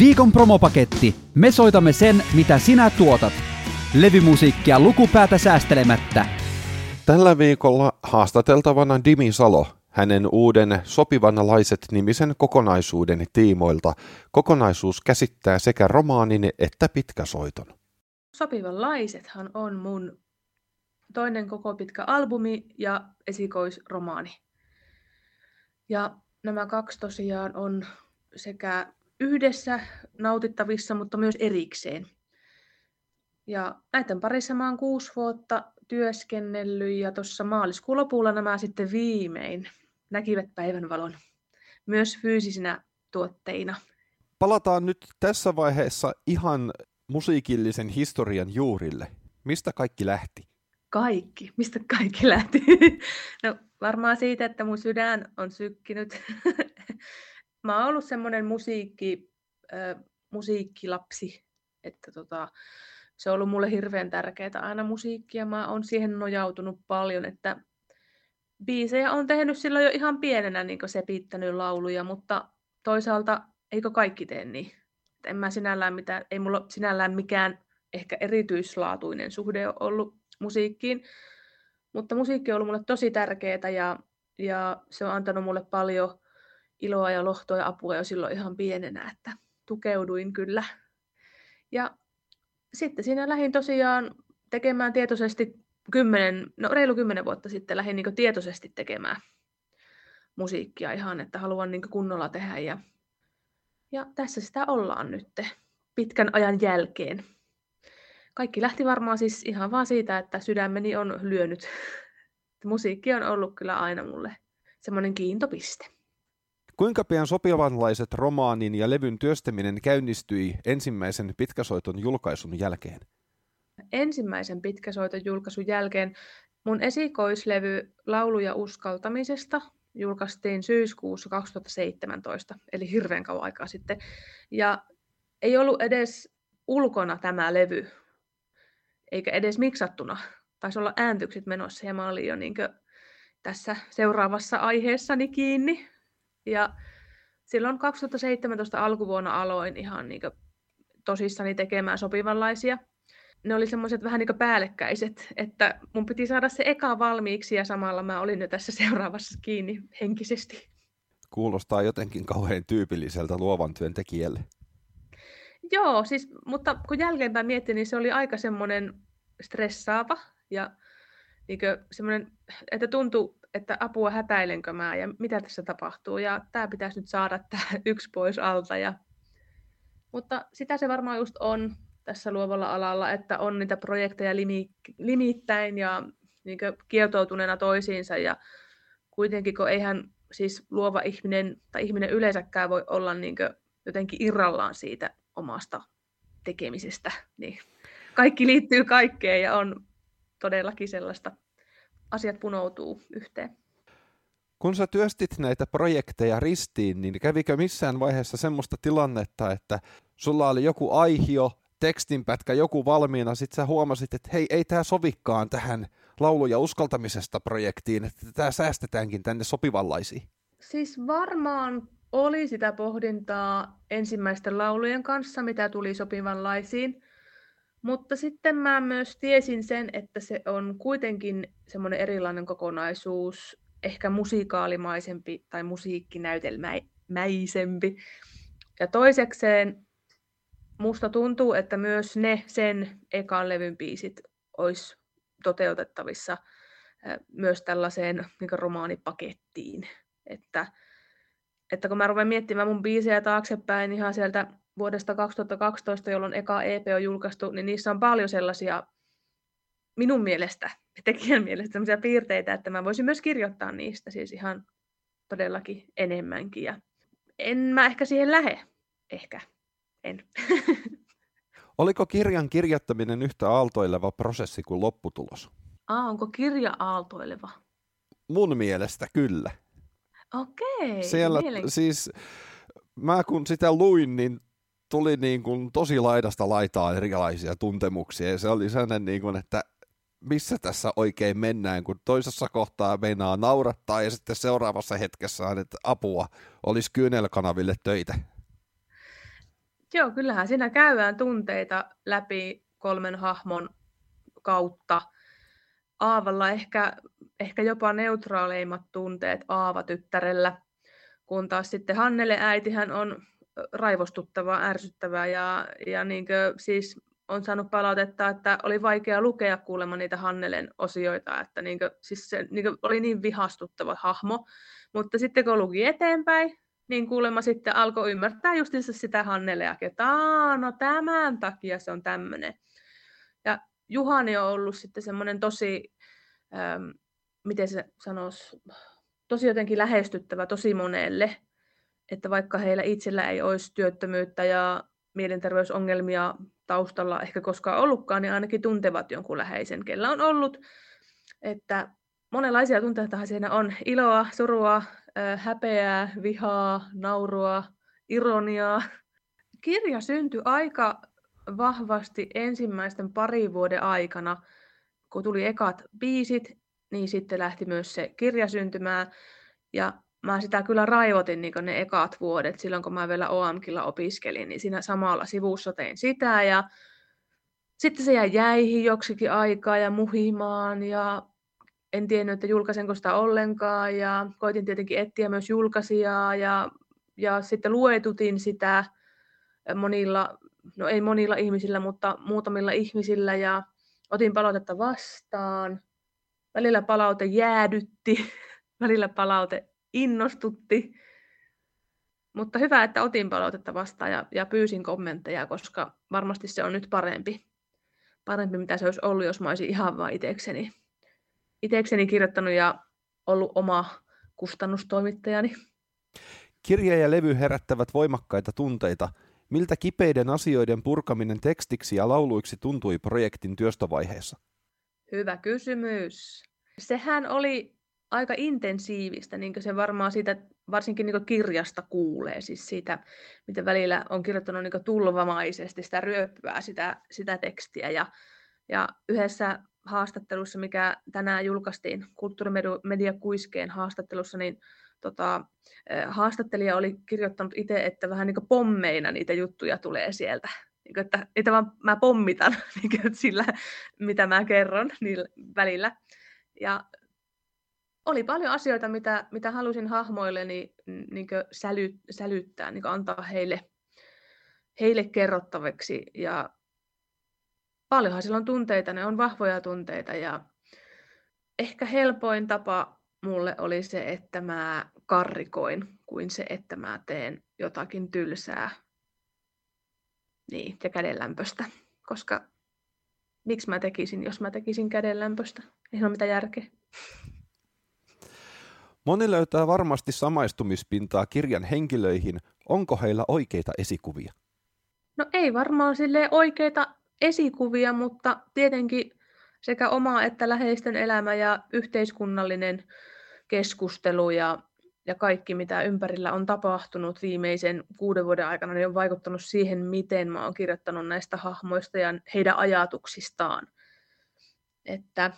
Viikon promopaketti. Me soitamme sen, mitä sinä tuotat. Levymusiikkia lukupäätä säästelemättä. Tällä viikolla haastateltavana Dimi Salo, hänen uuden Sopivanlaiset nimisen kokonaisuuden tiimoilta. Kokonaisuus käsittää sekä romaanin että pitkäsoiton. Sopivanlaisethan on mun toinen koko pitkä albumi ja esikoisromaani. Ja nämä kaksi tosiaan on sekä yhdessä nautittavissa, mutta myös erikseen. Ja näiden parissa mä oon kuusi vuotta työskennellyt ja tuossa maaliskuun lopulla nämä sitten viimein näkivät päivänvalon myös fyysisinä tuotteina. Palataan nyt tässä vaiheessa ihan musiikillisen historian juurille. Mistä kaikki lähti? Kaikki. Mistä kaikki lähti? No varmaan siitä, että mun sydän on sykkinyt. Mä oon ollut semmoinen musiikki, äh, musiikkilapsi, että tota, se on ollut mulle hirveän tärkeää aina musiikkia. Mä oon siihen nojautunut paljon, että biisejä on tehnyt silloin jo ihan pienenä niin se piittänyt lauluja, mutta toisaalta eikö kaikki tee niin? En mä sinällään mitään, ei mulla sinällään mikään ehkä erityislaatuinen suhde ole ollut musiikkiin, mutta musiikki on ollut mulle tosi tärkeää ja, ja se on antanut mulle paljon iloa ja lohtoa ja apua jo silloin ihan pienenä, että tukeuduin kyllä. Ja sitten siinä lähdin tosiaan tekemään tietoisesti kymmenen, no reilu kymmenen vuotta sitten lähdin niin tietoisesti tekemään musiikkia ihan, että haluan niin kunnolla tehdä ja, ja tässä sitä ollaan nyt pitkän ajan jälkeen. Kaikki lähti varmaan siis ihan vaan siitä, että sydämeni on lyönyt. Musiikki on ollut kyllä aina mulle semmoinen kiintopiste. Kuinka pian sopivanlaiset romaanin ja levyn työstäminen käynnistyi ensimmäisen pitkäsoiton julkaisun jälkeen? Ensimmäisen pitkäsoiton julkaisun jälkeen mun esikoislevy Lauluja uskaltamisesta julkaistiin syyskuussa 2017, eli hirveän kauan aikaa sitten. Ja ei ollut edes ulkona tämä levy, eikä edes miksattuna. Taisi olla ääntykset menossa ja mä olin jo niin tässä seuraavassa aiheessani kiinni. Ja silloin 2017 alkuvuonna aloin ihan niin tosissani tekemään sopivanlaisia. Ne oli semmoiset vähän niin päällekkäiset, että mun piti saada se eka valmiiksi ja samalla mä olin jo tässä seuraavassa kiinni henkisesti. Kuulostaa jotenkin kauhean tyypilliseltä luovan työn tekijälle. Joo, siis, mutta kun jälkeenpäin miettii, niin se oli aika semmoinen stressaava ja niin semmoinen, että tuntui että apua häpäilenkö mä ja mitä tässä tapahtuu. Ja tämä pitäisi nyt saada tämä yksi pois alta. Ja... Mutta sitä se varmaan just on tässä luovalla alalla, että on niitä projekteja limi, limittäin ja niin kietoutuneena toisiinsa. Ja kuitenkin, kun eihän siis luova ihminen tai ihminen yleensäkään voi olla niin jotenkin irrallaan siitä omasta tekemisestä, niin kaikki liittyy kaikkeen ja on todellakin sellaista asiat punoutuu yhteen. Kun sä työstit näitä projekteja ristiin, niin kävikö missään vaiheessa semmoista tilannetta, että sulla oli joku aihio, tekstinpätkä, joku valmiina, sit sä huomasit, että hei, ei tämä sovikaan tähän laulu- ja uskaltamisesta projektiin, että tämä säästetäänkin tänne sopivanlaisiin? Siis varmaan oli sitä pohdintaa ensimmäisten laulujen kanssa, mitä tuli sopivanlaisiin. Mutta sitten mä myös tiesin sen, että se on kuitenkin semmoinen erilainen kokonaisuus, ehkä musikaalimaisempi tai musiikkinäytelmäisempi. Ja toisekseen musta tuntuu, että myös ne sen ekan levyn biisit olisi toteutettavissa myös tällaiseen niin romaanipakettiin. Että, että kun mä ruven miettimään mun biisejä taaksepäin ihan sieltä vuodesta 2012, jolloin eka EP on julkaistu, niin niissä on paljon sellaisia minun mielestä, tekijän mielestä sellaisia piirteitä, että mä voisin myös kirjoittaa niistä siis ihan todellakin enemmänkin. Ja en mä ehkä siihen lähe. Ehkä. En. Oliko kirjan kirjoittaminen yhtä aaltoileva prosessi kuin lopputulos? Ah, onko kirja aaltoileva? Mun mielestä kyllä. Okei. Siellä siis, mä kun sitä luin, niin tuli niin kuin tosi laidasta laitaa erilaisia tuntemuksia ja se oli sellainen, niin kuin, että missä tässä oikein mennään, kun toisessa kohtaa meinaa naurattaa ja sitten seuraavassa hetkessä on, että apua, olisi kyynelkanaville töitä. Joo, kyllähän siinä käydään tunteita läpi kolmen hahmon kautta. Aavalla ehkä, ehkä jopa neutraaleimmat tunteet Aava-tyttärellä, kun taas sitten Hannele äitihän on raivostuttavaa, ärsyttävää ja, ja niin kuin, siis on saanut palautetta, että oli vaikea lukea kuulemma niitä Hannelen osioita, että niin kuin, siis se niin kuin, oli niin vihastuttava hahmo, mutta sitten kun luki eteenpäin, niin kuulemma sitten alkoi ymmärtää justiinsa sitä Hannelea, että no tämän takia se on tämmöinen. Ja Juhani on ollut sitten semmoinen tosi, ähm, miten se sanoisi, tosi jotenkin lähestyttävä tosi monelle, että vaikka heillä itsellä ei olisi työttömyyttä ja mielenterveysongelmia taustalla ehkä koskaan ollutkaan, niin ainakin tuntevat jonkun läheisen, kellä on ollut. Että monenlaisia tunteita siinä on. Iloa, surua, häpeää, vihaa, naurua, ironiaa. Kirja syntyi aika vahvasti ensimmäisten parin vuoden aikana, kun tuli ekat biisit, niin sitten lähti myös se kirja syntymään. Ja mä sitä kyllä raivotin niin ne ekat vuodet, silloin kun mä vielä OAMKilla opiskelin, niin siinä samalla sivussa tein sitä ja sitten se jäi jäihin joksikin aikaa ja muhimaan ja en tiennyt, että julkaisenko sitä ollenkaan ja koitin tietenkin etsiä myös julkaisijaa ja, ja sitten luetutin sitä monilla, no ei monilla ihmisillä, mutta muutamilla ihmisillä ja otin palautetta vastaan. Välillä palaute jäädytti, välillä palaute innostutti. Mutta hyvä, että otin palautetta vastaan ja, ja pyysin kommentteja, koska varmasti se on nyt parempi. Parempi, mitä se olisi ollut, jos mä olisin ihan vain itekseni, itekseni kirjoittanut ja ollut oma kustannustoimittajani. Kirja ja levy herättävät voimakkaita tunteita. Miltä kipeiden asioiden purkaminen tekstiksi ja lauluiksi tuntui projektin työstövaiheessa? Hyvä kysymys. Sehän oli aika intensiivistä, niin kuin se varmaan siitä, varsinkin niin kirjasta kuulee, siis siitä, miten välillä on kirjoittanut niin tulvamaisesti sitä ryöppyä, sitä, sitä tekstiä. Ja, ja yhdessä haastattelussa, mikä tänään julkaistiin Kulttuurimedia Kuiskeen haastattelussa, niin tota, haastattelija oli kirjoittanut itse, että vähän niin pommeina niitä juttuja tulee sieltä. Niin kuin, että, että vaan mä pommitan niin kuin, sillä, mitä mä kerron niillä välillä. Ja oli paljon asioita, mitä, mitä halusin hahmoille niin, niin säly, sälyttää, niin antaa heille, heille kerrottaviksi. Ja paljonhan siellä on tunteita, ne on vahvoja tunteita. Ja ehkä helpoin tapa mulle oli se, että mä karrikoin, kuin se, että mä teen jotakin tylsää niin, ja kädenlämpöstä. Koska miksi mä tekisin, jos mä tekisin kädenlämpöstä? Ei ole mitään järkeä. Moni löytää varmasti samaistumispintaa kirjan henkilöihin. Onko heillä oikeita esikuvia? No ei varmaan sille oikeita esikuvia, mutta tietenkin sekä oma että läheisten elämä ja yhteiskunnallinen keskustelu ja, ja kaikki, mitä ympärillä on tapahtunut viimeisen kuuden vuoden aikana, niin on vaikuttanut siihen, miten mä oon kirjoittanut näistä hahmoista ja heidän ajatuksistaan. Että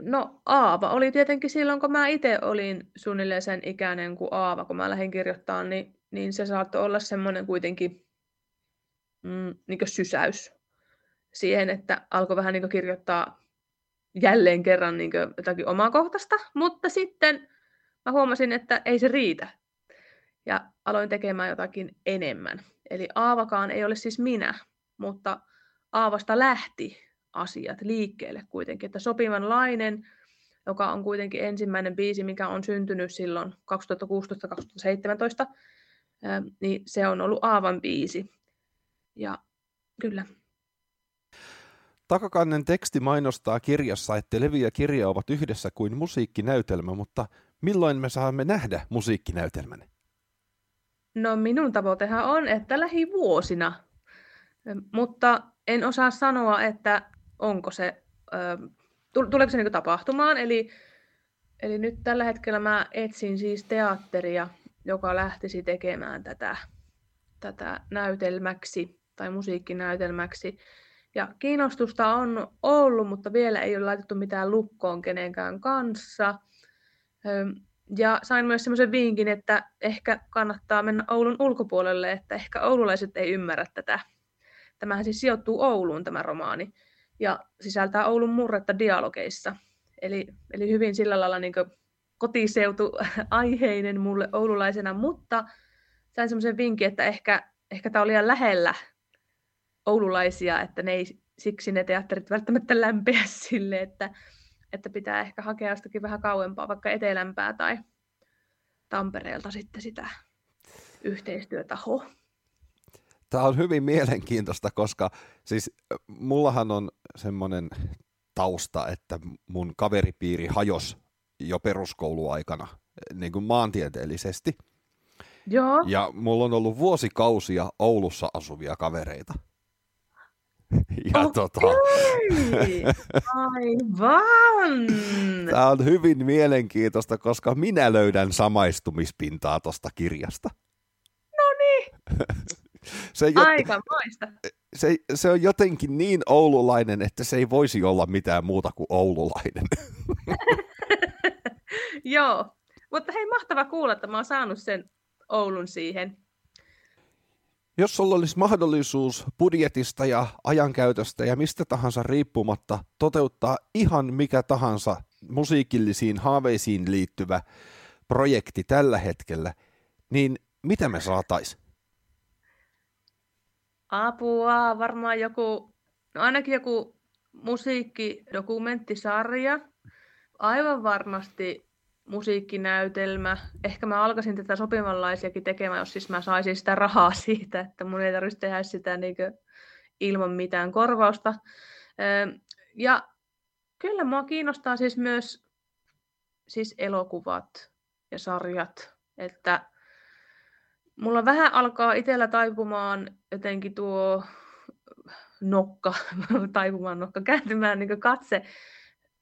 No Aava oli tietenkin silloin, kun mä itse olin suunnilleen sen ikäinen kuin Aava, kun mä lähdin kirjoittamaan, niin, niin se saattoi olla semmoinen kuitenkin mm, niin sysäys siihen, että alkoi vähän niin kirjoittaa jälleen kerran niin jotakin omakohtaista, mutta sitten mä huomasin, että ei se riitä. Ja aloin tekemään jotakin enemmän. Eli Aavakaan ei ole siis minä, mutta Aavasta lähti asiat liikkeelle kuitenkin. Että sopivanlainen, joka on kuitenkin ensimmäinen biisi, mikä on syntynyt silloin 2016-2017, niin se on ollut Aavan biisi. Ja kyllä. Takakannen teksti mainostaa kirjassa, että levy ja kirja ovat yhdessä kuin musiikkinäytelmä, mutta milloin me saamme nähdä musiikkinäytelmän? No minun tavoitehan on, että lähivuosina. Mutta en osaa sanoa, että onko se, tuleeko se niin tapahtumaan. Eli, eli nyt tällä hetkellä mä etsin siis teatteria, joka lähtisi tekemään tätä, tätä näytelmäksi tai musiikkinäytelmäksi. Ja kiinnostusta on ollut, mutta vielä ei ole laitettu mitään lukkoon kenenkään kanssa. ja sain myös semmoisen vinkin, että ehkä kannattaa mennä Oulun ulkopuolelle, että ehkä oululaiset ei ymmärrä tätä. Tämähän siis sijoittuu Ouluun tämä romaani ja sisältää Oulun murretta dialogeissa. Eli, eli hyvin sillä lailla niin kotiseutu aiheinen mulle oululaisena, mutta sain semmoisen vinkin, että ehkä, ehkä tämä oli liian lähellä oululaisia, että ne ei siksi ne teatterit välttämättä lämpeä sille, että, että pitää ehkä hakea jostakin vähän kauempaa, vaikka etelämpää tai Tampereelta sitten sitä yhteistyötahoa. Tämä on hyvin mielenkiintoista, koska siis mullahan on semmoinen tausta, että mun kaveripiiri hajos jo peruskouluaikana niin kuin maantieteellisesti. Joo. Ja mulla on ollut vuosikausia Oulussa asuvia kavereita. Ja Okei, tota, aivan. tämä on hyvin mielenkiintoista, koska minä löydän samaistumispintaa tuosta kirjasta. No niin, Se, jot, aika maista. se, se on jotenkin niin oululainen, että se ei voisi olla mitään muuta kuin oululainen. Joo, mutta hei, mahtava kuulla, että mä oon saanut sen Oulun siihen. Jos sulla olisi mahdollisuus budjetista ja ajankäytöstä ja mistä tahansa riippumatta toteuttaa ihan mikä tahansa musiikillisiin haaveisiin liittyvä projekti tällä hetkellä, niin mitä me saatais? Apua, varmaan joku, no ainakin joku musiikkidokumenttisarja. Aivan varmasti musiikkinäytelmä. Ehkä mä alkaisin tätä sopivanlaisiakin tekemään, jos siis mä saisin sitä rahaa siitä, että mun ei tarvitsisi tehdä sitä niin ilman mitään korvausta. Öö, Ja kyllä mua kiinnostaa siis myös siis elokuvat ja sarjat, että mulla vähän alkaa itsellä taipumaan jotenkin tuo nokka, taipumaan nokka, kääntymään niin katse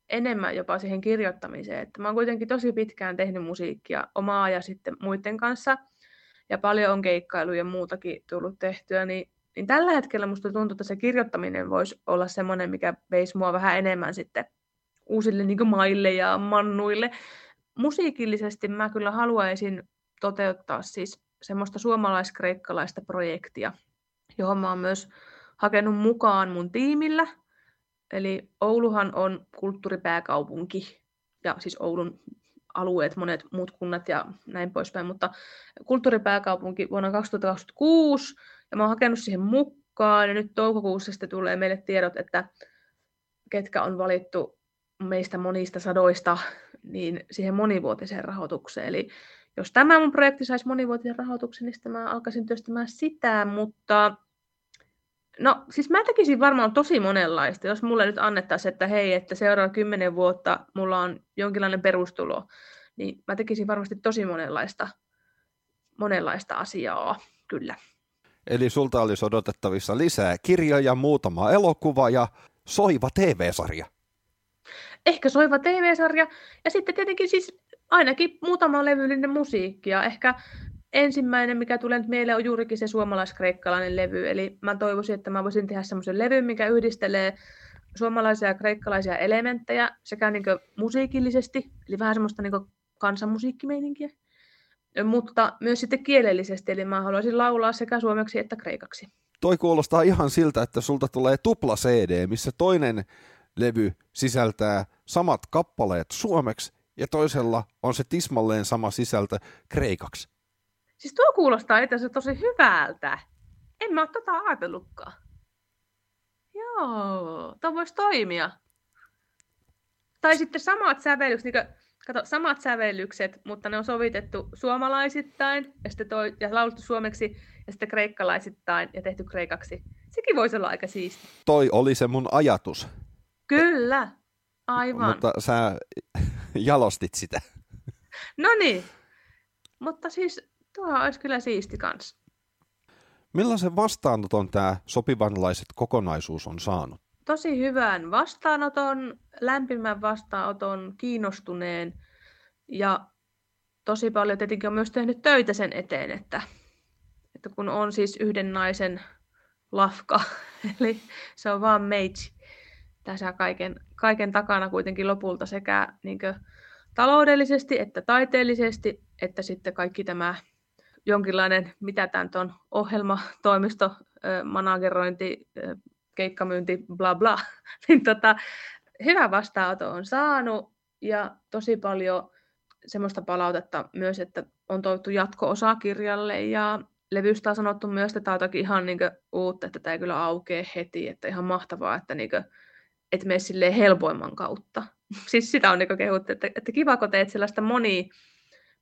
enemmän jopa siihen kirjoittamiseen. Että mä oon kuitenkin tosi pitkään tehnyt musiikkia omaa ja sitten muiden kanssa, ja paljon on keikkailu ja muutakin tullut tehtyä, niin, niin tällä hetkellä musta tuntuu, että se kirjoittaminen voisi olla semmoinen, mikä veisi mua vähän enemmän sitten uusille niin maille ja mannuille. Musiikillisesti mä kyllä haluaisin toteuttaa siis semmoista suomalais-kreikkalaista projektia, johon mä oon myös hakenut mukaan mun tiimillä. Eli Ouluhan on kulttuuripääkaupunki, ja siis Oulun alueet, monet muut kunnat ja näin poispäin, mutta kulttuuripääkaupunki vuonna 2026, ja mä oon hakenut siihen mukaan, ja nyt toukokuussa sitten tulee meille tiedot, että ketkä on valittu meistä monista sadoista niin siihen monivuotiseen rahoitukseen. Eli jos tämä mun projekti saisi monivuotisen rahoituksen, niin sitten mä alkaisin työstämään sitä, mutta no siis mä tekisin varmaan tosi monenlaista, jos mulle nyt annettaisiin, että hei, että seuraava kymmenen vuotta mulla on jonkinlainen perustulo, niin mä tekisin varmasti tosi monenlaista, monenlaista asiaa, kyllä. Eli sulta olisi odotettavissa lisää kirjoja, muutama elokuva ja soiva TV-sarja. Ehkä soiva TV-sarja ja sitten tietenkin siis ainakin muutama levyllinen musiikki ja ehkä ensimmäinen, mikä tulee nyt meille, on juurikin se suomalais-kreikkalainen levy. Eli mä toivoisin, että mä voisin tehdä semmoisen levyn, mikä yhdistelee suomalaisia ja kreikkalaisia elementtejä sekä niin musiikillisesti, eli vähän semmoista niin kansanmusiikkimeininkiä, mutta myös sitten kielellisesti, eli mä haluaisin laulaa sekä suomeksi että kreikaksi. Toi kuulostaa ihan siltä, että sulta tulee tupla CD, missä toinen levy sisältää samat kappaleet suomeksi ja toisella on se tismalleen sama sisältö kreikaksi. Siis tuo kuulostaa itse tosi hyvältä. En mä ole tota ajatellutkaan. Joo, tuo voisi toimia. Tai sitten samat sävellykset, niin kuin, kato, samat sävellykset, mutta ne on sovitettu suomalaisittain ja, sitten toi, ja laulettu suomeksi ja sitten kreikkalaisittain ja tehty kreikaksi. Sekin voisi olla aika siisti. Toi oli se mun ajatus. Kyllä, aivan. Mutta sä jalostit sitä. No niin, mutta siis tuo olisi kyllä siisti kanssa. Millaisen vastaanoton tämä sopivanlaiset kokonaisuus on saanut? Tosi hyvän vastaanoton, lämpimän vastaanoton, kiinnostuneen ja tosi paljon tietenkin on myös tehnyt töitä sen eteen, että, että kun on siis yhden naisen lafka, eli se on vaan meitsi tässä kaiken, kaiken takana kuitenkin lopulta sekä niin taloudellisesti että taiteellisesti, että sitten kaikki tämä jonkinlainen, mitä tämä on, ohjelma, toimisto, managerointi, keikkamyynti, bla bla, niin tota, hyvä vastaanoto on saanut ja tosi paljon semmoista palautetta myös, että on toivottu jatko-osaa kirjalle ja levystä on sanottu myös, että tämä on ihan niin uutta, että tämä ei kyllä aukee heti, että ihan mahtavaa, että, niin että mene silleen helpoimman kautta. siis sitä on niin kehuttu, että, että kiva, kun teet sellaista moni,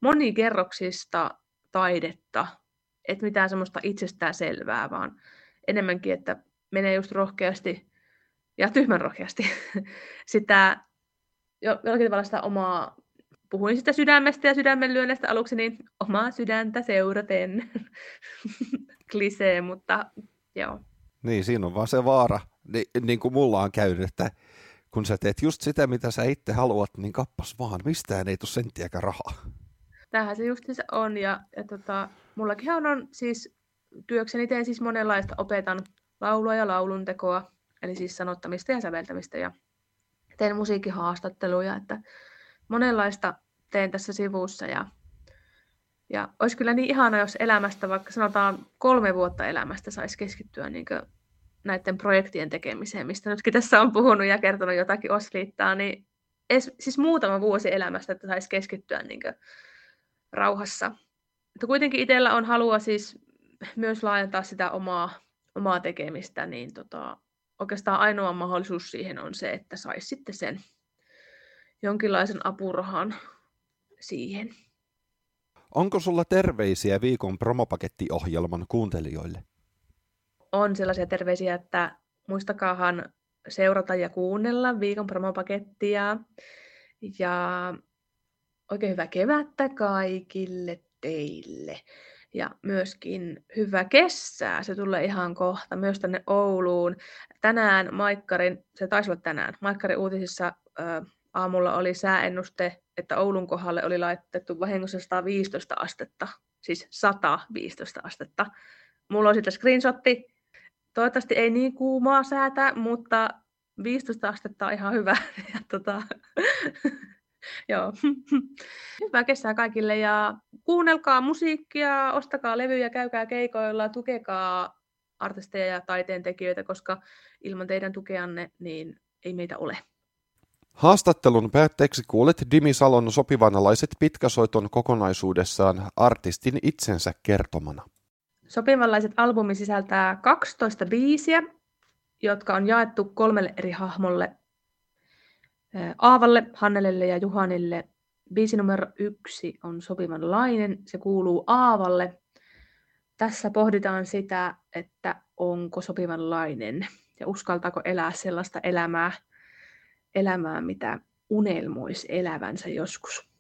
monikerroksista taidetta, että mitään semmoista itsestään selvää, vaan enemmänkin, että menee just rohkeasti ja tyhmän rohkeasti sitä jollakin tavalla sitä omaa, puhuin sitä sydämestä ja sydämenlyönnestä aluksi, niin omaa sydäntä seuraten. Klisee, mutta joo. Niin, siinä on vaan se vaara, Ni, niin kuin mulla on käynyt, että kun sä teet just sitä, mitä sä itse haluat, niin kappas vaan, mistään ei tule senttiäkään rahaa. Tähän se just se on, ja, ja tota, mullakin on siis työkseni teen siis monenlaista, opetan laulua ja lauluntekoa, eli siis sanottamista ja säveltämistä, ja teen musiikkihaastatteluja, että monenlaista teen tässä sivussa, ja, ja olisi kyllä niin ihana, jos elämästä, vaikka sanotaan kolme vuotta elämästä, saisi keskittyä niin näiden projektien tekemiseen, mistä nytkin tässä on puhunut ja kertonut jotakin osliittaa, niin edes, siis muutama vuosi elämästä, että saisi keskittyä niin rauhassa. Mutta kuitenkin itsellä on halua siis myös laajentaa sitä omaa, omaa tekemistä, niin tota, oikeastaan ainoa mahdollisuus siihen on se, että saisi sitten sen jonkinlaisen apurahan siihen. Onko sulla terveisiä viikon promopakettiohjelman kuuntelijoille? On sellaisia terveisiä, että muistakaahan seurata ja kuunnella viikon promopakettia. Ja oikein hyvää kevättä kaikille teille. Ja myöskin hyvää kesää, se tulee ihan kohta myös tänne Ouluun. Tänään Maikkarin, se taisi olla tänään, Maikkarin uutisissa ö, aamulla oli sääennuste, että Oulun kohdalle oli laitettu vahingossa 115 astetta, siis 115 astetta. Mulla on sitten screenshotti. Toivottavasti ei niin kuumaa säätä, mutta 15 astetta on ihan hyvä. Ja tota, Joo. Hyvää kesää kaikille ja kuunnelkaa musiikkia, ostakaa levyjä, käykää keikoilla, tukekaa artisteja ja taiteen tekijöitä, koska ilman teidän tukeanne niin ei meitä ole. Haastattelun päätteeksi kuulet Dimi Salon sopivanalaiset pitkäsoiton kokonaisuudessaan artistin itsensä kertomana. Sopivanlaiset albumi sisältää 12 biisiä, jotka on jaettu kolmelle eri hahmolle Aavalle, Hannelelle ja Juhanille. Biisi numero yksi on sopivanlainen. Se kuuluu Aavalle. Tässä pohditaan sitä, että onko sopivanlainen ja uskaltaako elää sellaista elämää, elämää mitä unelmoisi elävänsä joskus.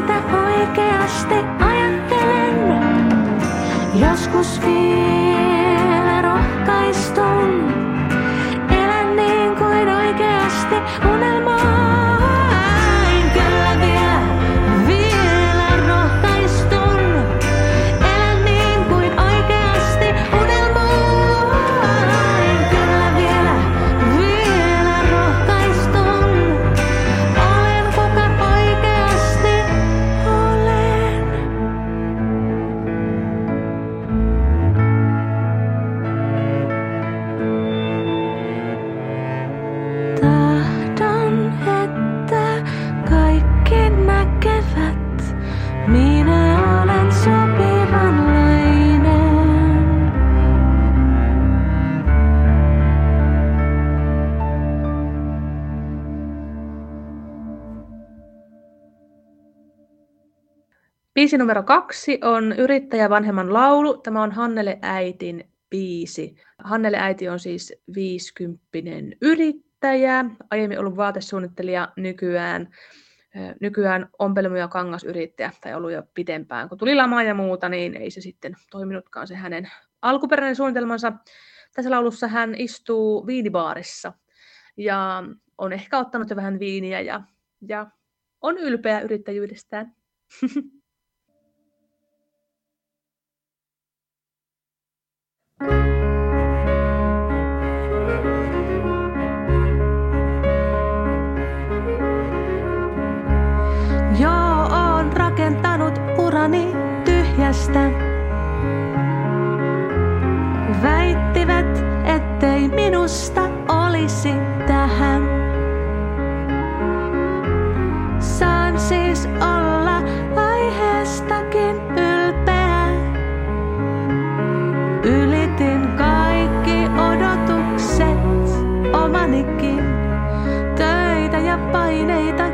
Mitä oikeasti ajattelen. Joskus vielä Biisi numero kaksi on Yrittäjä vanhemman laulu. Tämä on Hannele äitin biisi. Hannele äiti on siis viisikymppinen yrittäjä, aiemmin ollut vaatesuunnittelija, nykyään, nykyään ompelemu- ja kangasyrittäjä, tai ollut jo pitempään. Kun tuli lama ja muuta, niin ei se sitten toiminutkaan se hänen alkuperäinen suunnitelmansa. Tässä laulussa hän istuu viinibaarissa ja on ehkä ottanut jo vähän viiniä ja, ja on ylpeä yrittäjyydestään. Joo, oon rakentanut urani tyhjästä. Väittivät, ettei minusta olisi tähän. Ja paineita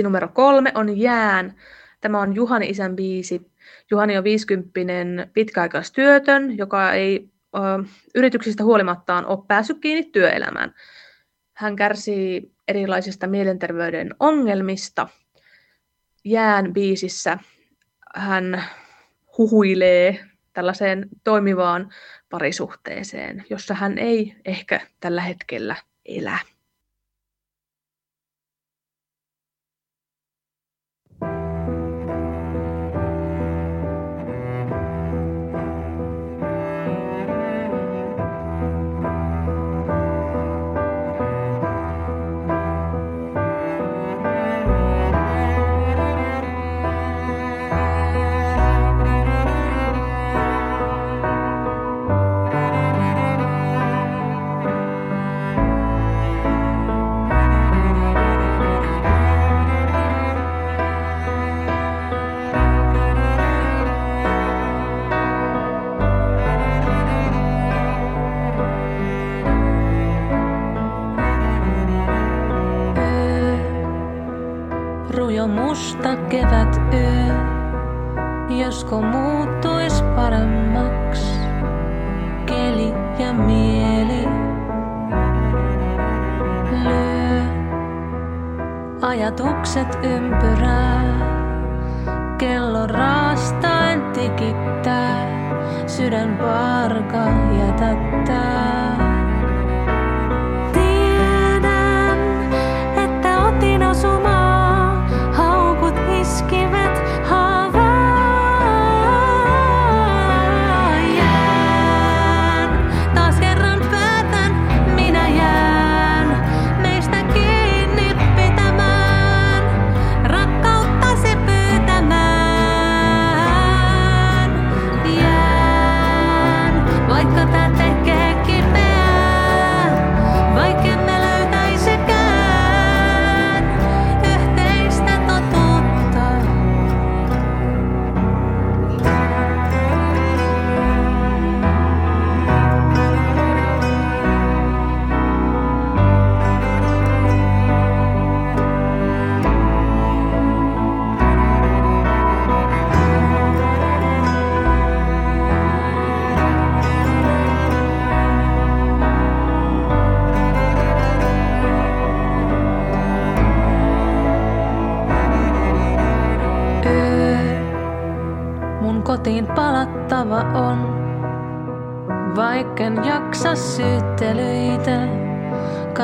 Biisi numero kolme on Jään. Tämä on Juhani isän biisi. Juhani on 50 pitkäaikaistyötön, joka ei ö, yrityksistä huolimattaan ole päässyt kiinni työelämään. Hän kärsii erilaisista mielenterveyden ongelmista. Jään biisissä hän huhuilee tällaiseen toimivaan parisuhteeseen, jossa hän ei ehkä tällä hetkellä elä. Josko muuttuis paremmaks keli ja mieli. Lyö ajatukset ympyrää, kello raastaen tikittää, sydän parka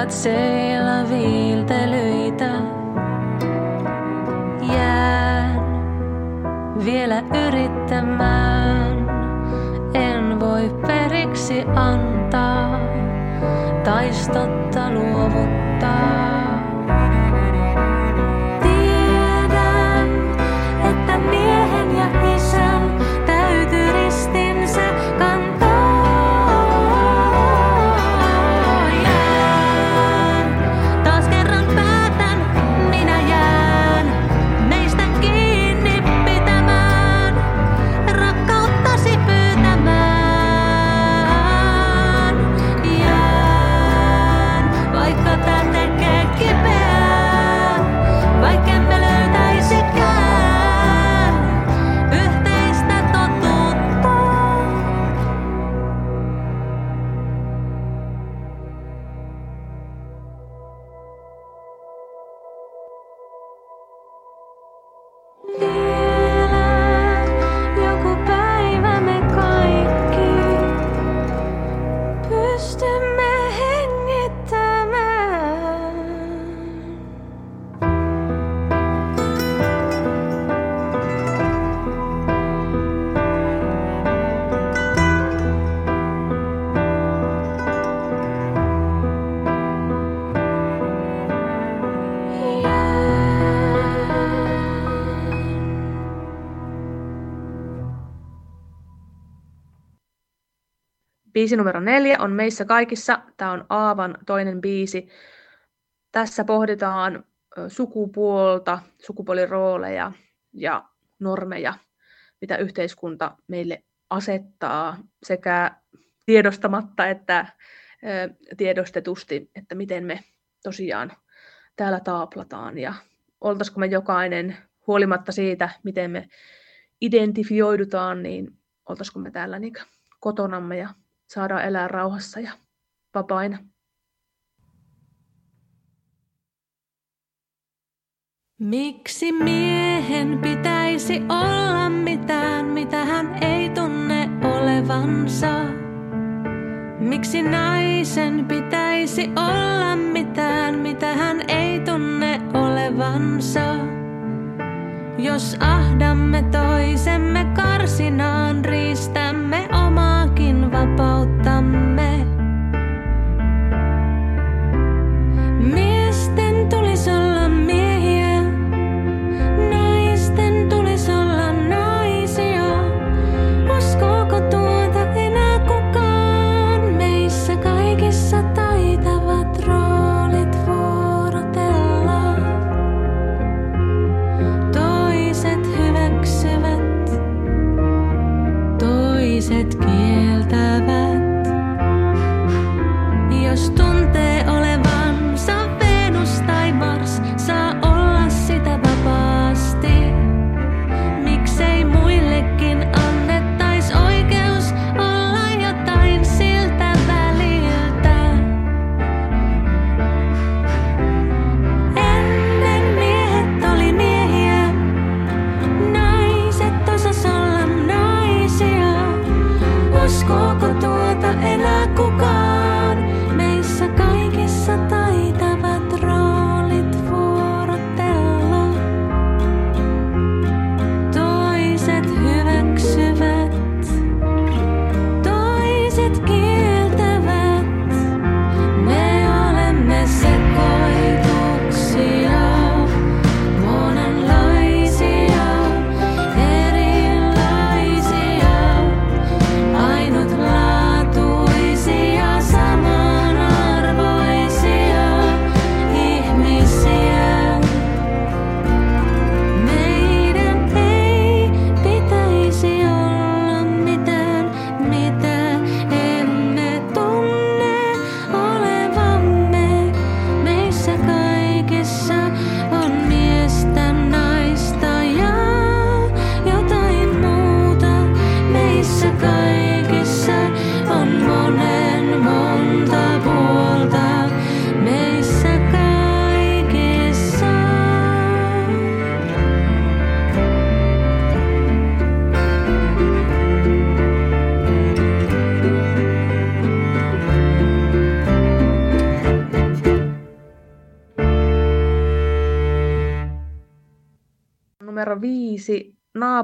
katseilla viiltelyitä. Jään vielä yrittämään, en voi periksi antaa, taistotta luovuttaa. Biisi numero neljä on Meissä kaikissa. Tämä on Aavan toinen biisi. Tässä pohditaan sukupuolta, sukupuolirooleja ja normeja, mitä yhteiskunta meille asettaa sekä tiedostamatta että tiedostetusti, että miten me tosiaan täällä taaplataan ja oltaisiko me jokainen huolimatta siitä, miten me identifioidutaan, niin oltaisiko me täällä niin kotonamme ja saadaan elää rauhassa ja vapaina. Miksi miehen pitäisi olla mitään, mitä hän ei tunne olevansa? Miksi naisen pitäisi olla mitään, mitä hän ei tunne olevansa? Jos ahdamme toisemme karsinaan, riistämme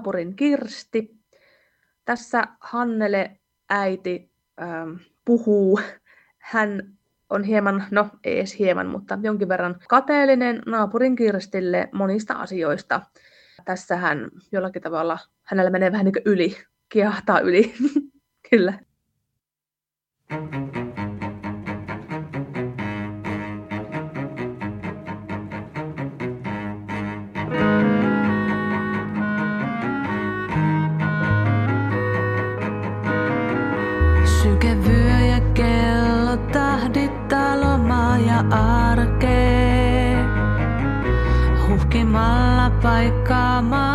naapurin Kirsti. Tässä Hannele äiti ähm, puhuu. Hän on hieman, no ei edes hieman, mutta jonkin verran kateellinen naapurin Kirstille monista asioista. Tässä hän jollakin tavalla, hänellä menee vähän niin kuin yli, kiahtaa yli. Kyllä. Mm-hmm. arkee. Huhkimalla paikkaa maa.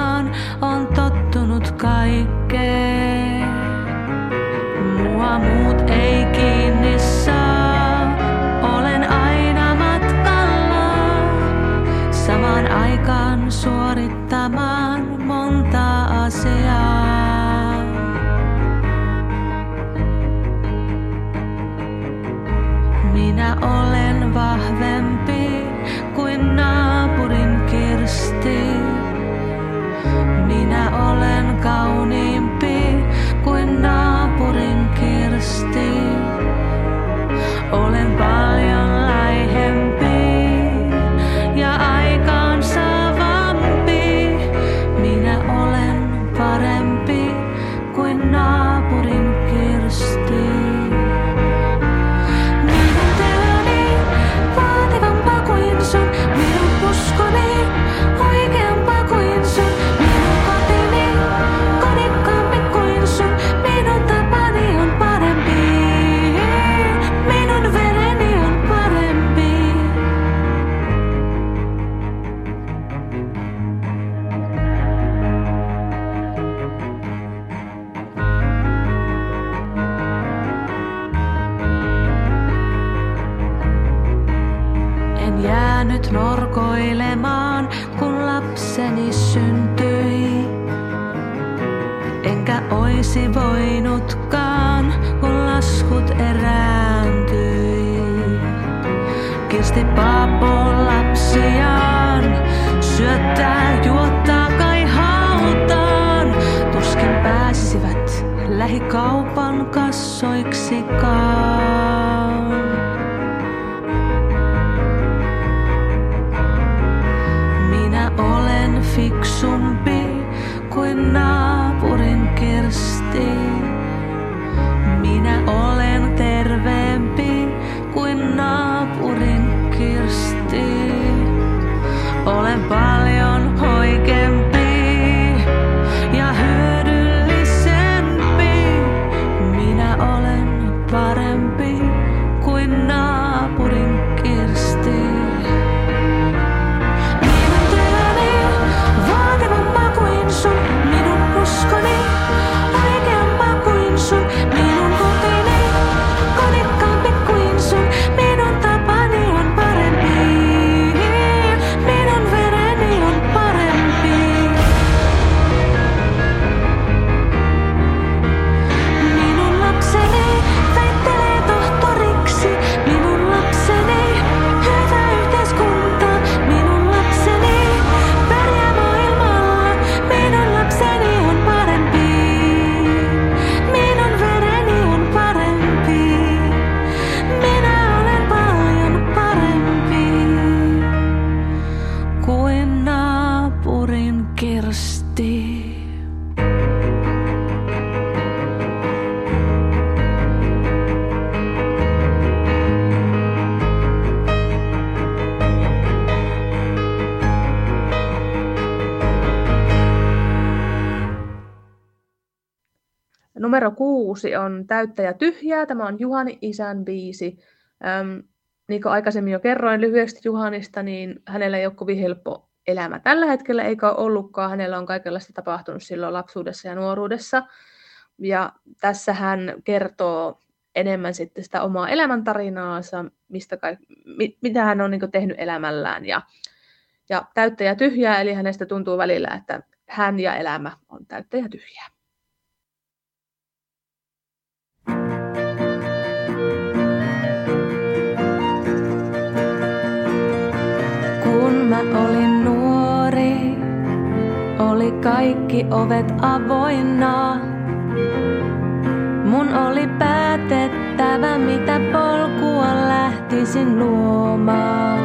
Lähikaupan kassoiksikaan. Kuusi on Täyttä ja tyhjää. Tämä on Juhani Isän biisi. Öm, niin kuin aikaisemmin jo kerroin lyhyesti Juhanista, niin hänellä ei ole kovin helppo elämä tällä hetkellä, eikä ole ollutkaan. Hänellä on kaikenlaista tapahtunut silloin lapsuudessa ja nuoruudessa. Ja tässä hän kertoo enemmän sitten sitä omaa elämäntarinaansa, mistä kaik- mi- mitä hän on niin tehnyt elämällään. Ja, ja täyttä ja tyhjää, eli hänestä tuntuu välillä, että hän ja elämä on täyttä ja tyhjää. Kun mä olin nuori, oli kaikki ovet avoinna. Mun oli päätettävä, mitä polkua lähtisin luomaan.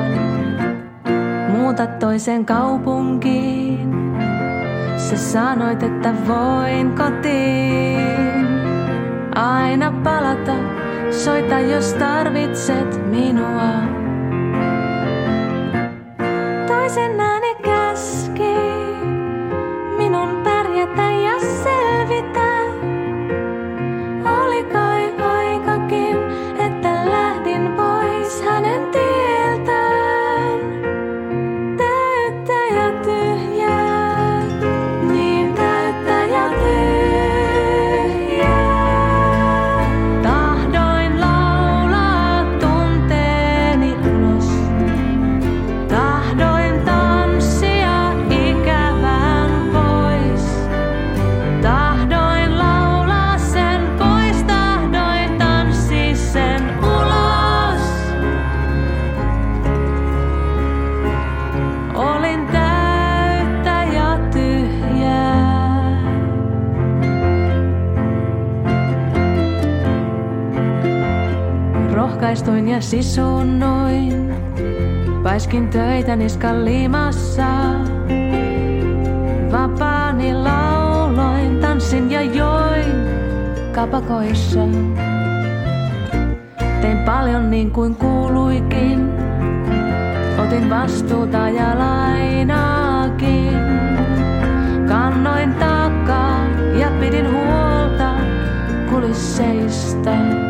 Muuta toisen kaupunkiin, sä sanoit, että voin kotiin. Aina palata, soita jos tarvitset minua. Poison manic Ja sisunnoin. Paiskin töitä niskan limassa. Vapaani lauloin, tanssin ja join kapakoissa. Tein paljon niin kuin kuuluikin. Otin vastuuta ja lainaakin. Kannoin taakkaa ja pidin huolta kulisseista.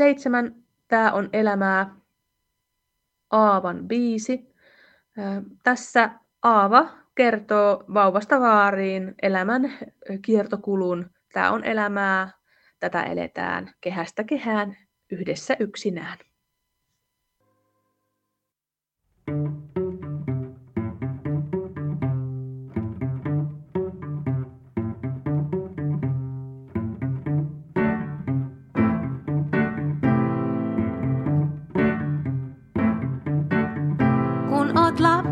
Seitsemän, Tämä on elämää, Aavan biisi. Tässä Aava kertoo vauvasta vaariin elämän kiertokulun. Tämä on elämää, tätä eletään kehästä kehään yhdessä yksinään. Kun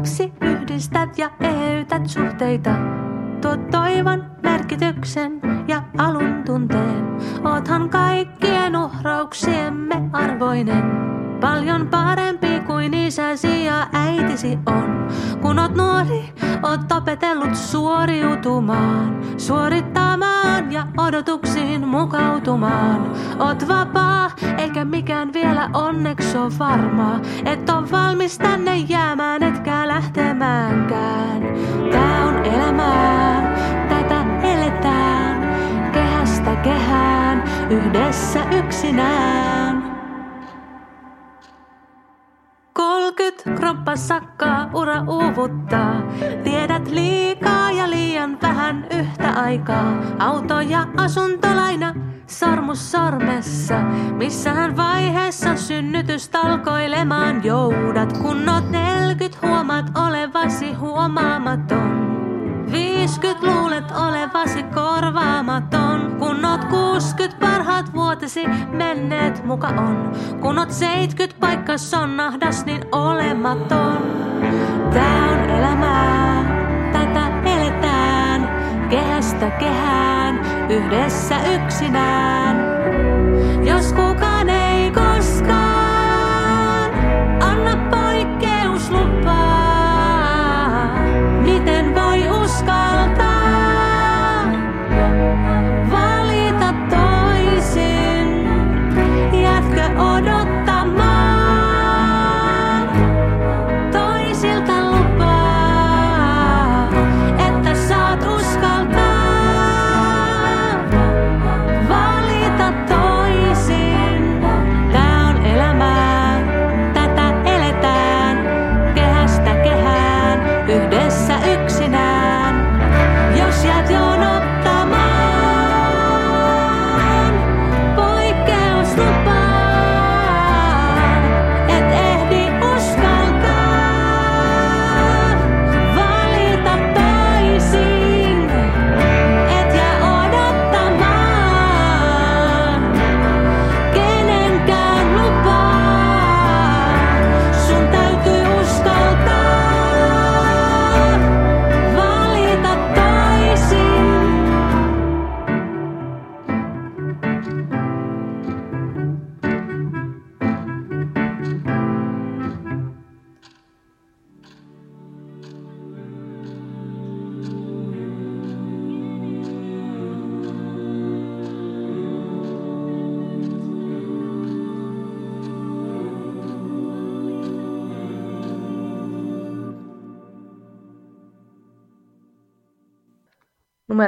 lapsi, yhdistät ja eheytät suhteita. Tuot toivon, merkityksen ja alun tunteen. Oothan kaikkien uhrauksiemme arvoinen. Paljon parempi kuin isäsi ja äitisi on. Kun oot nuori, oot opetellut suoriutumaan, suorittamaan ja odotuksiin mukautumaan. Oot vapaa, eikä mikään vielä onneksi on varmaa. Et on valmis tänne jäämään, etkä lähtemäänkään. Tää on elämää, tätä eletään. Kehästä kehään, yhdessä yksinään. Kolkyt kroppa sakkaa, ura uuvuttaa. Tiedät liikaa ja liian vähän yhtä aikaa. Auto ja asuntolaina, sormus sormessa. Missähän vaiheessa synnytys talkoilemaan joudat. Kun oot 40, huomaat olevasi huomaamaton. 50 luulet olevasi korvaamaton. Kun oot 60 parhaat vuotesi menneet muka on. Kun oot 70 paikka sonnahdas niin olematon. Tää on elämää, tätä eletään. Kehästä kehään, yhdessä yksinään. Jos kukaan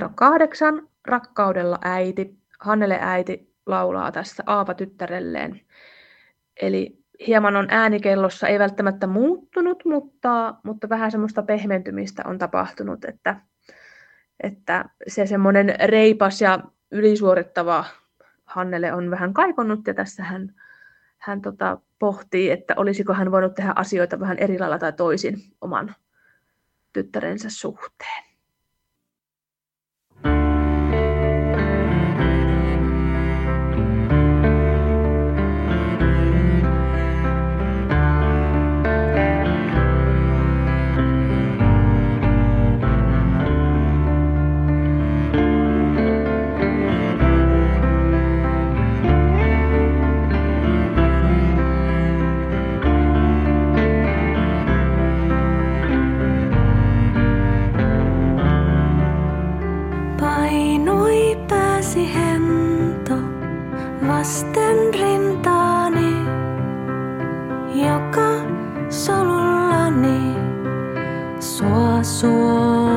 Numero kahdeksan, Rakkaudella äiti. Hannele äiti laulaa tässä Aapa tyttärelleen. Eli hieman on äänikellossa, ei välttämättä muuttunut, mutta, mutta vähän semmoista pehmentymistä on tapahtunut, että, että se semmoinen reipas ja ylisuorittava Hannele on vähän kaikonnut ja tässä hän, hän tota, pohtii, että olisiko hän voinut tehdä asioita vähän eri lailla tai toisin oman tyttärensä suhteen. 婆娑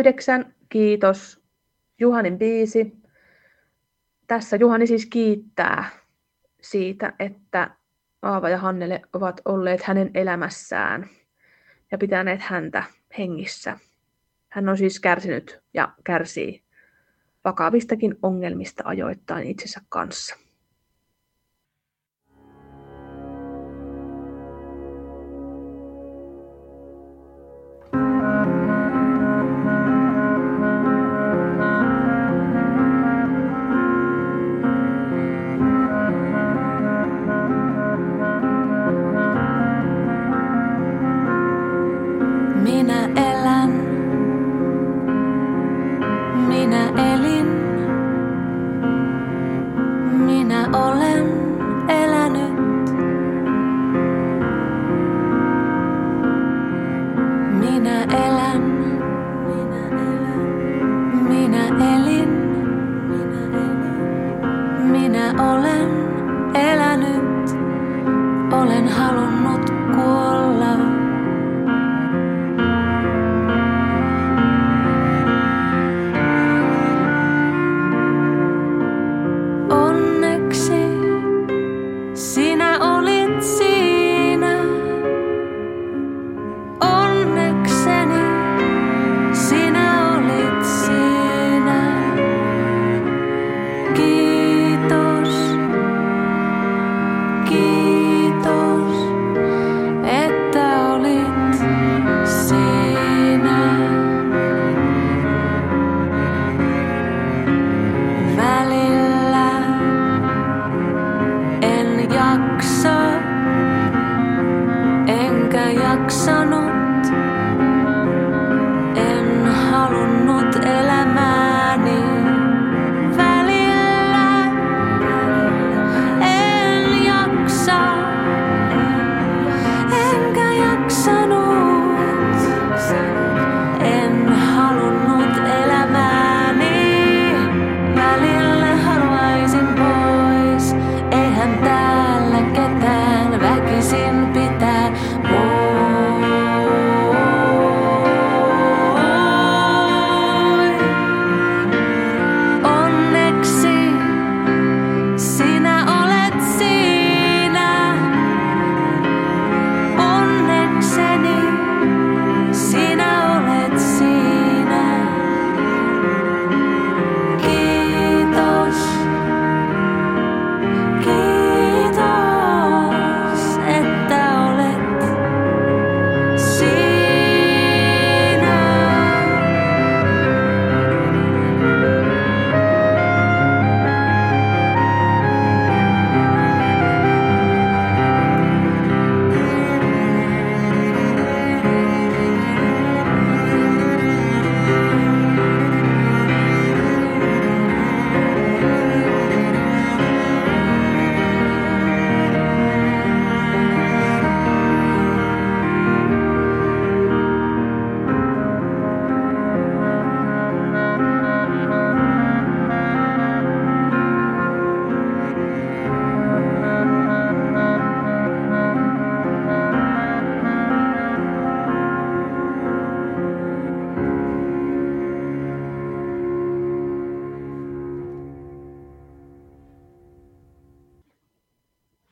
9. kiitos. Juhanin biisi. Tässä Juhani siis kiittää siitä, että Aava ja Hannele ovat olleet hänen elämässään ja pitäneet häntä hengissä. Hän on siis kärsinyt ja kärsii vakavistakin ongelmista ajoittain itsensä kanssa.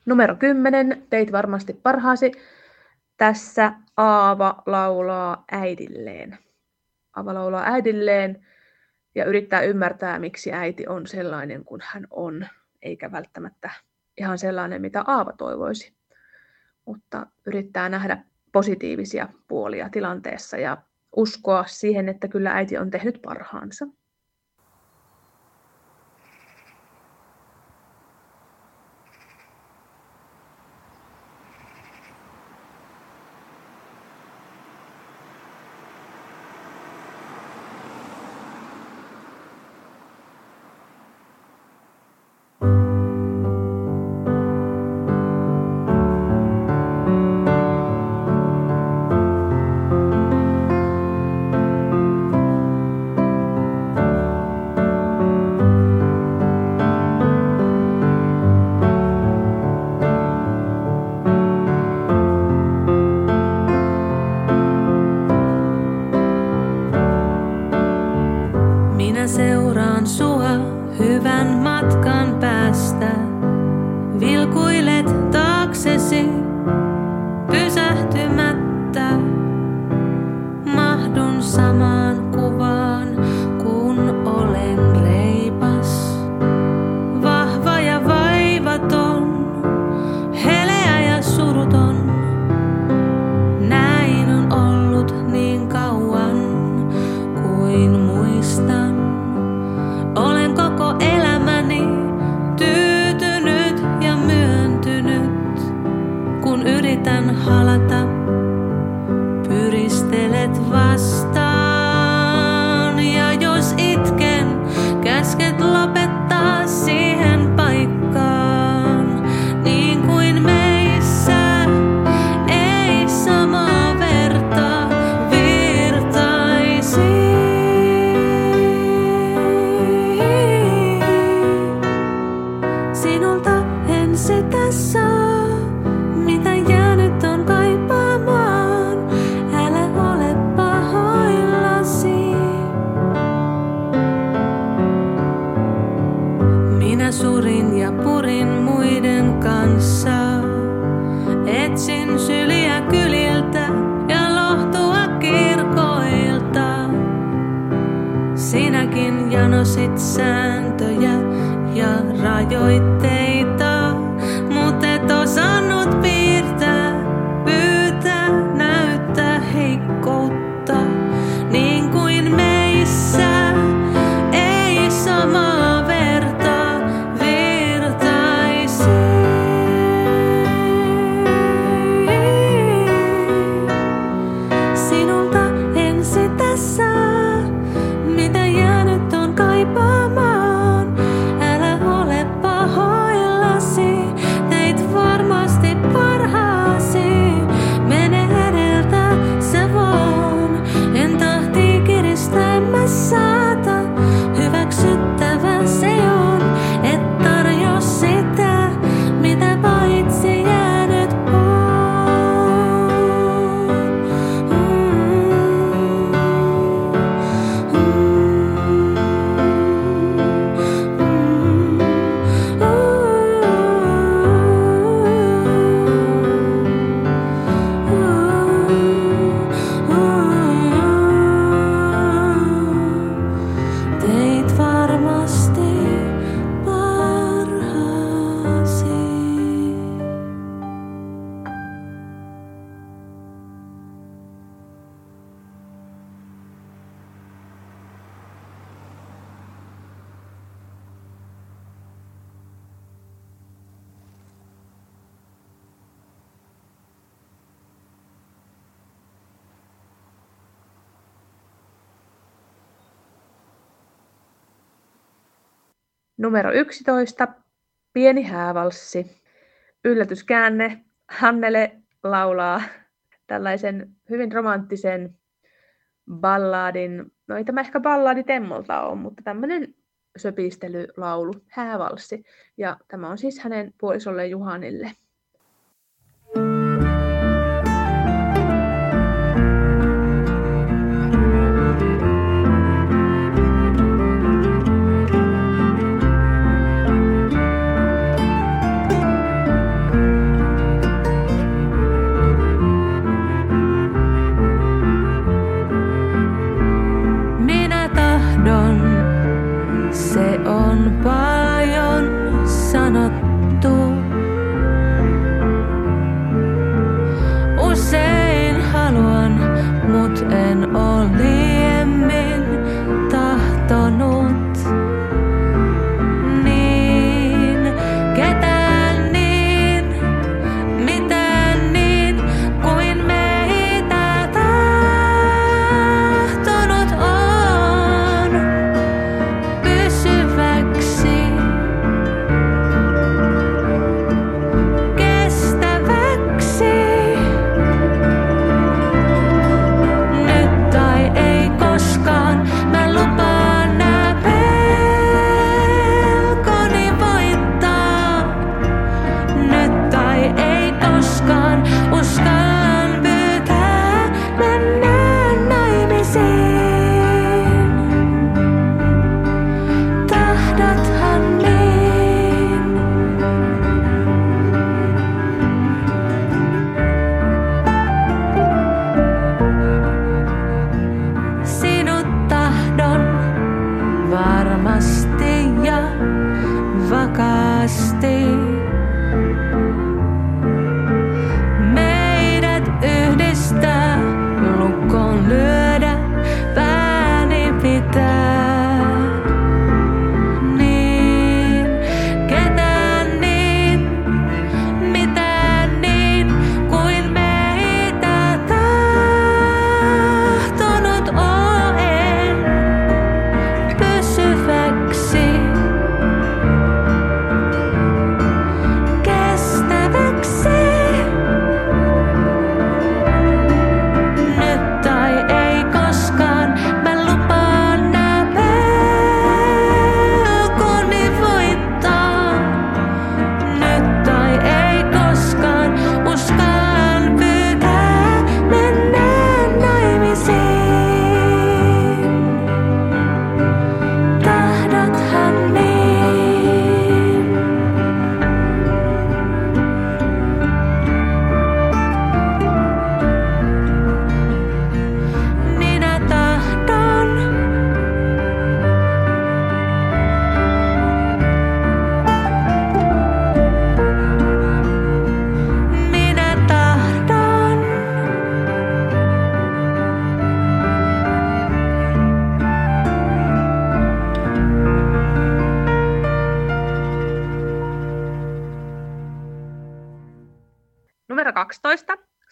Numero 10, teit varmasti parhaasi. Tässä Aava laulaa äidilleen. Aava laulaa äidilleen ja yrittää ymmärtää, miksi äiti on sellainen kuin hän on, eikä välttämättä ihan sellainen, mitä Aava toivoisi. Mutta yrittää nähdä positiivisia puolia tilanteessa ja uskoa siihen, että kyllä äiti on tehnyt parhaansa. Numero 11, Pieni häävalssi. Yllätyskäänne. Hannele laulaa tällaisen hyvin romanttisen balladin. No ei tämä ehkä balladi Temmolta ole, mutta tämmöinen söpistelylaulu, häävalssi. Ja tämä on siis hänen puolisolle Juhanille.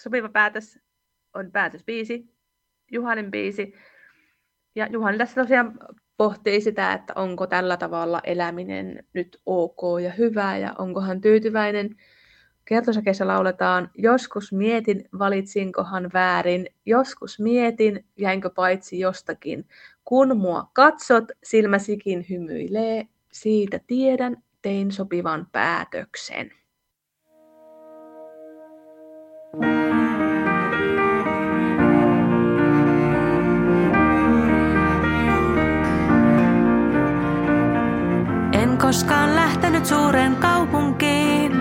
Sopiva päätös, on päätösbiisi, Juhanin biisi. Ja Juhani tässä tosiaan pohtii sitä, että onko tällä tavalla eläminen nyt ok ja hyvä ja onko hän tyytyväinen. Kertosäkeessä lauletaan, joskus mietin, valitsinkohan väärin, joskus mietin, jäinkö paitsi jostakin. Kun mua katsot, silmäsikin hymyilee, siitä tiedän, tein sopivan päätöksen. Koskaan lähtenyt suureen kaupunkiin.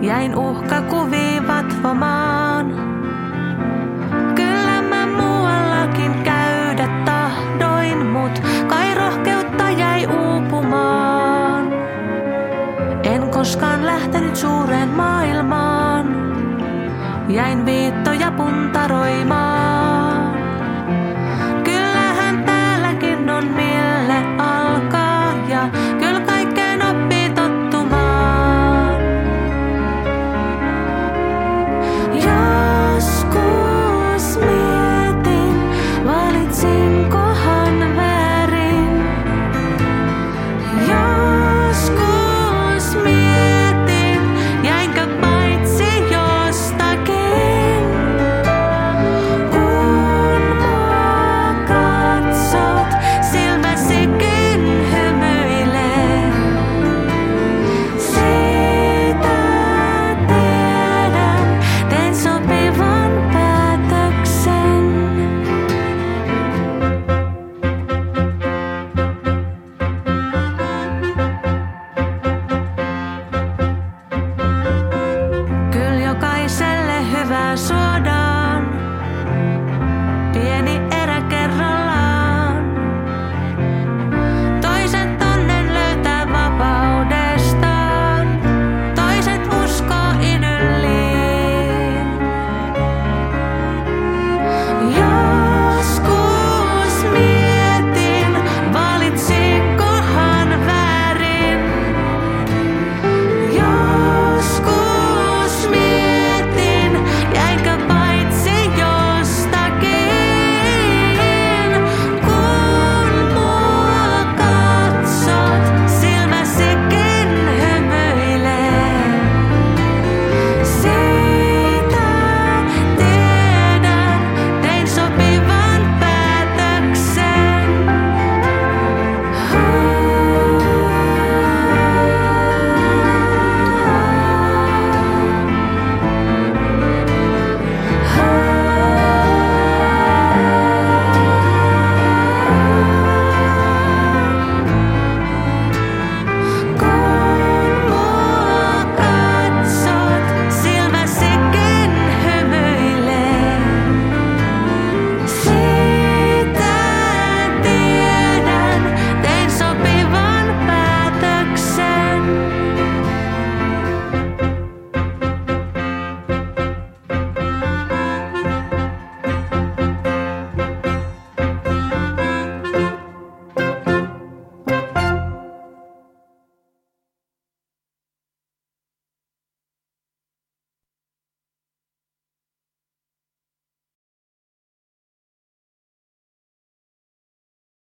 Jäin uhkakuviin vatvomaan. Kyllä mä muuallakin käydä tahdoin, mut kai rohkeutta jäi uupumaan. En koskaan lähtenyt suureen maailmaan. Jäin viittoja puntaroimaan.